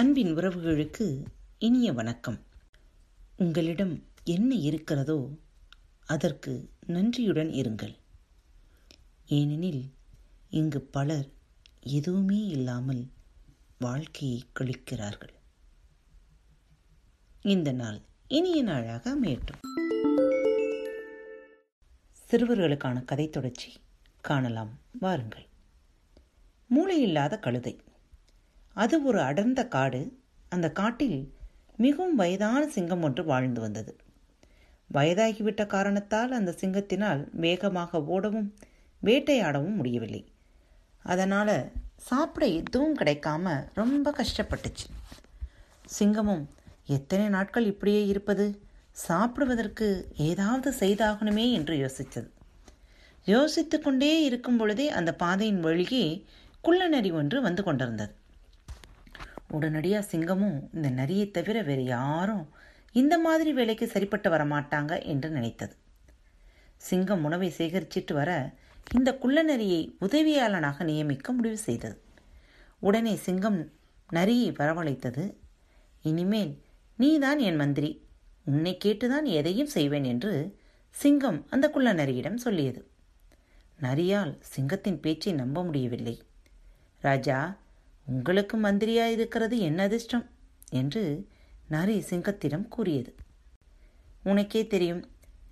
அன்பின் உறவுகளுக்கு இனிய வணக்கம். உங்களிடம் என்ன இருக்கிறதோ அதற்கு நன்றியுடன் இருங்கள். ஏனெனில் இங்கு பலர் எதுவுமே இல்லாமல் வாழ்க்கையை கழிக்கிறார்கள். இந்த நாள் இனிய நாளாக அமையட்டும். சிறுவர்களுக்கான கதை தொடர்ச்சி காணலாம். வாருங்கள். மூளையில்லாத கழுதை. அது ஒரு அடர்ந்த காடு. அந்த காட்டில் மிகவும் வயதான சிங்கம் ஒன்று வாழ்ந்து வந்தது. வயதாகிவிட்ட காரணத்தால் அந்த சிங்கத்தினால் வேகமாக ஓடவும் வேட்டையாடவும் முடியவில்லை. அதனால் சாப்பிட எதுவும் கிடைக்காம ரொம்ப கஷ்டப்பட்டுச்சு. சிங்கமும் எத்தனை நாட்கள் இப்படியே இருப்பது? சாப்பிடுவதற்கு ஏதாவது செய்தாகணுமே என்று யோசித்தது யோசித்து கொண்டே இருக்கும் பொழுதே அந்த பாதையின் வழியே குள்ளநரி ஒன்று வந்து கொண்டிருந்தது. உடனடியாக சிங்கமும் இந்த நரியை தவிர வேறு யாரும் இந்த மாதிரி வேலைக்கு சரிப்பட்டு வர மாட்டாங்க என்று நினைத்தது. சிங்கம் உணவை சேகரிச்சிட்டு வர இந்த குள்ளநரியை உதவியாளனாக நியமிக்க முடிவு செய்தது. உடனே சிங்கம் நரியை வரவழைத்தது. இனிமேல் நீதான் என் மந்திரி. உன்னை கேட்டுதான் எதையும் செய்வேன் என்று சிங்கம் அந்த குள்ளநரியிடம் சொல்லியது. நரியால் சிங்கத்தின் பேச்சை நம்ப முடியவில்லை. ராஜா உங்களுக்கு மந்திரியாக இருக்கிறது என்ன அதிர்ஷ்டம் என்று நரி சிங்கத்திடம் கூறியது. உனக்கே தெரியும்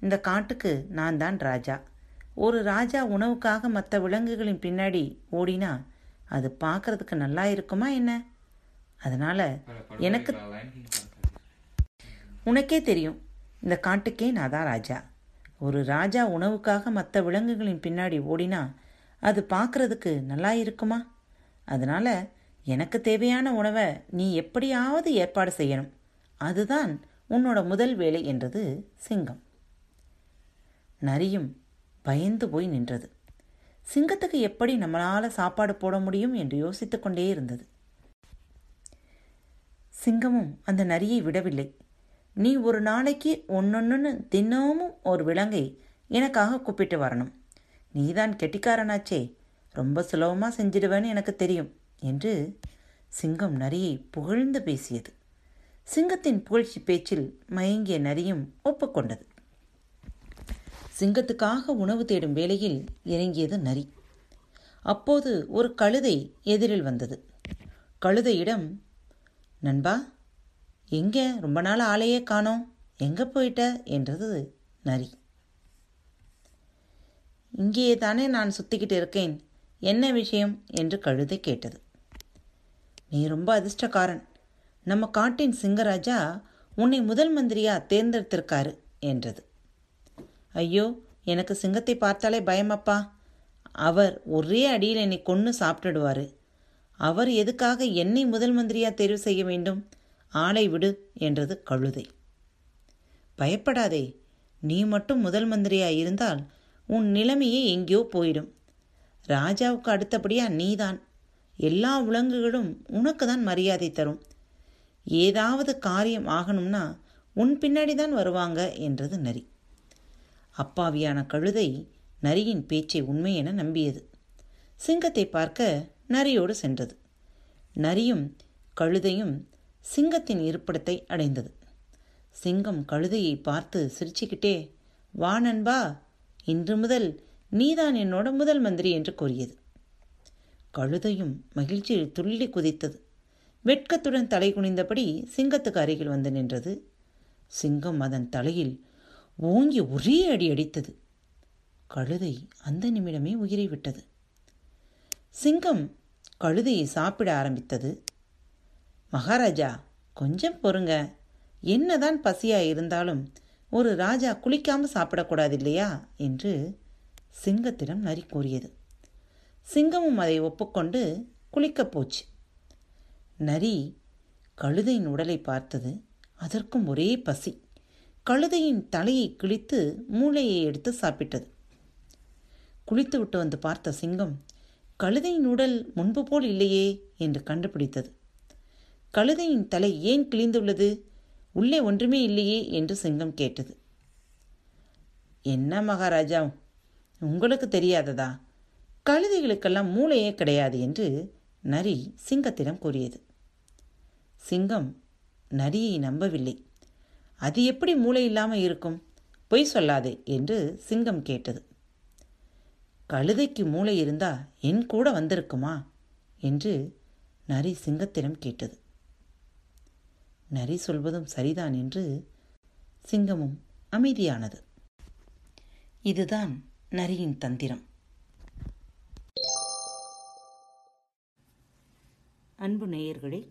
இந்த காட்டுக்கு நான் தான் ராஜா. ஒரு ராஜா உணவுக்காக மற்ற விலங்குகளின் பின்னாடி ஓடினா அது பார்க்கறதுக்கு நல்லா இருக்குமா என்ன? அதனால எனக்கு உனக்கே தெரியும் இந்த காட்டுக்கே நான் தான் ராஜா. ஒரு ராஜா உணவுக்காக மற்ற விலங்குகளின் பின்னாடி ஓடினா அது பார்க்கறதுக்கு நல்லா இருக்குமா? அதனால எனக்கு தேவையான உணவை நீ எப்படியாவது ஏற்பாடு செய்யணும். அதுதான் உன்னோட முதல் வேலை என்றது சிங்கம். நரியும் பயந்து போய் நின்றது. சிங்கத்துக்கு எப்படி நம்மளால் சாப்பாடு போட முடியும் என்று யோசித்து கொண்டே இருந்தது. சிங்கமும் அந்த நரியை விடவில்லை. நீ ஒரு நாளைக்கு ஒன்னொன்னு தினமும் ஒரு விலங்கை எனக்காக கூப்பிட்டு வரணும். நீதான் கெட்டிக்காரனாச்சே. ரொம்ப சுலபமாக செஞ்சிடுவேன்னு எனக்கு தெரியும். என்று சிங்கம் நரியை புகழ்ந்து பேசியது. சிங்கத்தின் புகழ்ச்சி பேச்சில் மயங்கிய நரியும் ஒப்புக்கொண்டது. சிங்கத்துக்காக உணவு தேடும் வேளையில் இறங்கியது நரி. அப்போது ஒரு கழுதை எதிரில் வந்தது. கழுதையிடம் நண்பா எங்கே ரொம்ப நாள் ஆளையே காணோம்? எங்கே போயிட்ட? என்றது நரி. இங்கேயே தானே நான் சுத்திக்கிட்டு இருக்கேன். என்ன விஷயம்? என்று கழுதை கேட்டது. நீ ரொம்ப அதிர்ஷ்டக்காரன். நம்ம காட்டின் சிங்கராஜா உன்னை முதல் மந்திரியா தேர்ந்தெடுத்திருக்காரு என்றது. ஐயோ எனக்கு சிங்கத்தை பார்த்தாலே பயமப்பா. அவர் ஒரே அடியில் என்னை கொன்று சாப்பிட்டுடுவாரு. அவர் எதுக்காக என்னை முதல் மந்திரியா தெரிவு செய்ய வேண்டும்? ஆளை விடு என்றது கழுதை. பயப்படாதே நீ மட்டும் முதல் மந்திரியா இருந்தால் உன் நிலைமையே எங்கேயோ போயிடும். ராஜாவுக்கு அடுத்தபடியா நீதான். எல்லா விலங்குகளும் உனக்கு தான் மரியாதை தரும். ஏதாவது காரியம் ஆகணும்னா உன் பின்னாடி தான் வருவாங்க என்றது நரி. அப்பாவியான கழுதை நரியின் பேச்சை உண்மை என நம்பியது. சிங்கத்தை பார்க்க நரியோடு சென்றது. நரியும் கழுதையும் சிங்கத்தின் இருப்பிடத்தை அடைந்தது. சிங்கம் கழுதையை பார்த்து சிரிச்சுக்கிட்டே வா நண்பா இன்று முதல் நீதான் என்னோட முதல் மந்திரி என்று கூறியது. கழுதையும் மகிழ்ச்சியில் துள்ளி குதித்தது. வெட்கத்துடன் தலை குனிந்தபடி சிங்கத்துக்கு அருகில் வந்து நின்றது. சிங்கம் அதன் தலையில் ஓங்கி ஒரே அடி அடித்தது. கழுதை அந்த நிமிடமே உயிரை விட்டது. சிங்கம் கழுதையை சாப்பிட ஆரம்பித்தது. மகாராஜா கொஞ்சம் பொறுங்க. என்னதான் பசியா இருந்தாலும் ஒரு ராஜா குளிக்காம சாப்பிடக்கூடாது இல்லையா? என்று சிங்கத்திடம் நரி கூறியது. சிங்கமும் அதை ஒப்புக்கொண்டு குளிக்கப் போச்சு. நரி கழுதையின் உடலை பார்த்தது. அதற்கும் ஒரே பசி. கழுதையின் தலையை கிழித்து மூளையை எடுத்து சாப்பிட்டது. குளித்து விட்டு வந்து பார்த்த சிங்கம் கழுதையின் உடல் முன்பு போல் இல்லையே என்று கண்டுபிடித்தது. கழுதையின் தலை ஏன் கிழிந்துள்ளது? உள்ளே ஒன்றுமே இல்லையே என்று சிங்கம் கேட்டது. என்ன மகாராஜா? உங்களுக்கு தெரியாததா? கழுதைகளுக்கெல்லாம் மூளையே கிடையாது என்று நரி சிங்கத்திடம் கூறியது. சிங்கம் நரியை நம்பவில்லை. அது எப்படி மூளை இல்லாமல் இருக்கும்? பொய் சொல்லாதே என்று சிங்கம் கேட்டது. கழுதைக்கு மூளை இருந்தா என் கூட வந்திருக்குமா? என்று நரி சிங்கத்திடம் கேட்டது. நரி சொல்வதும் சரிதான் என்று சிங்கமும் அமைதியானது. இதுதான் நரியின் தந்திரம். அன்பு நேயர்களே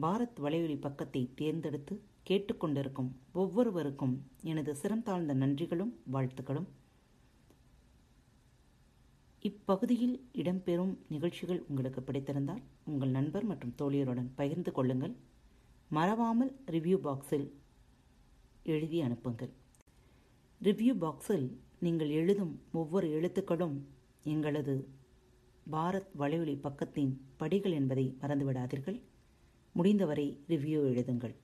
பாரத் வலையொலி பக்கத்தை தேர்ந்தெடுத்து கேட்டுக்கொண்டிருக்கும் ஒவ்வொருவருக்கும் எனது சிறந்தாழ்ந்த நன்றிகளும் வாழ்த்துக்களும். இப்பகுதியில் இடம்பெறும் நிகழ்ச்சிகள் உங்களுக்கு பிடித்திருந்தால் உங்கள் நண்பர் மற்றும் தோழியருடன் பகிர்ந்து கொள்ளுங்கள். மறவாமல் ரிவ்யூ பாக்ஸில் எழுதி அனுப்புங்கள். ரிவ்யூ பாக்ஸில் நீங்கள் எழுதும் ஒவ்வொரு எழுத்துக்களும் எங்களது பாரத் வலையொலி பக்கத்தின் படிகள் என்பதை மறந்துவிடாதீர்கள். முடிந்தவரை ரிவ்யூ எழுதுங்கள்.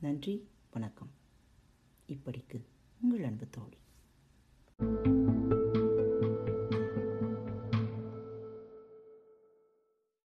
நன்றி வணக்கம். இப்படிக்கு உங்கள் அன்பு தோழி.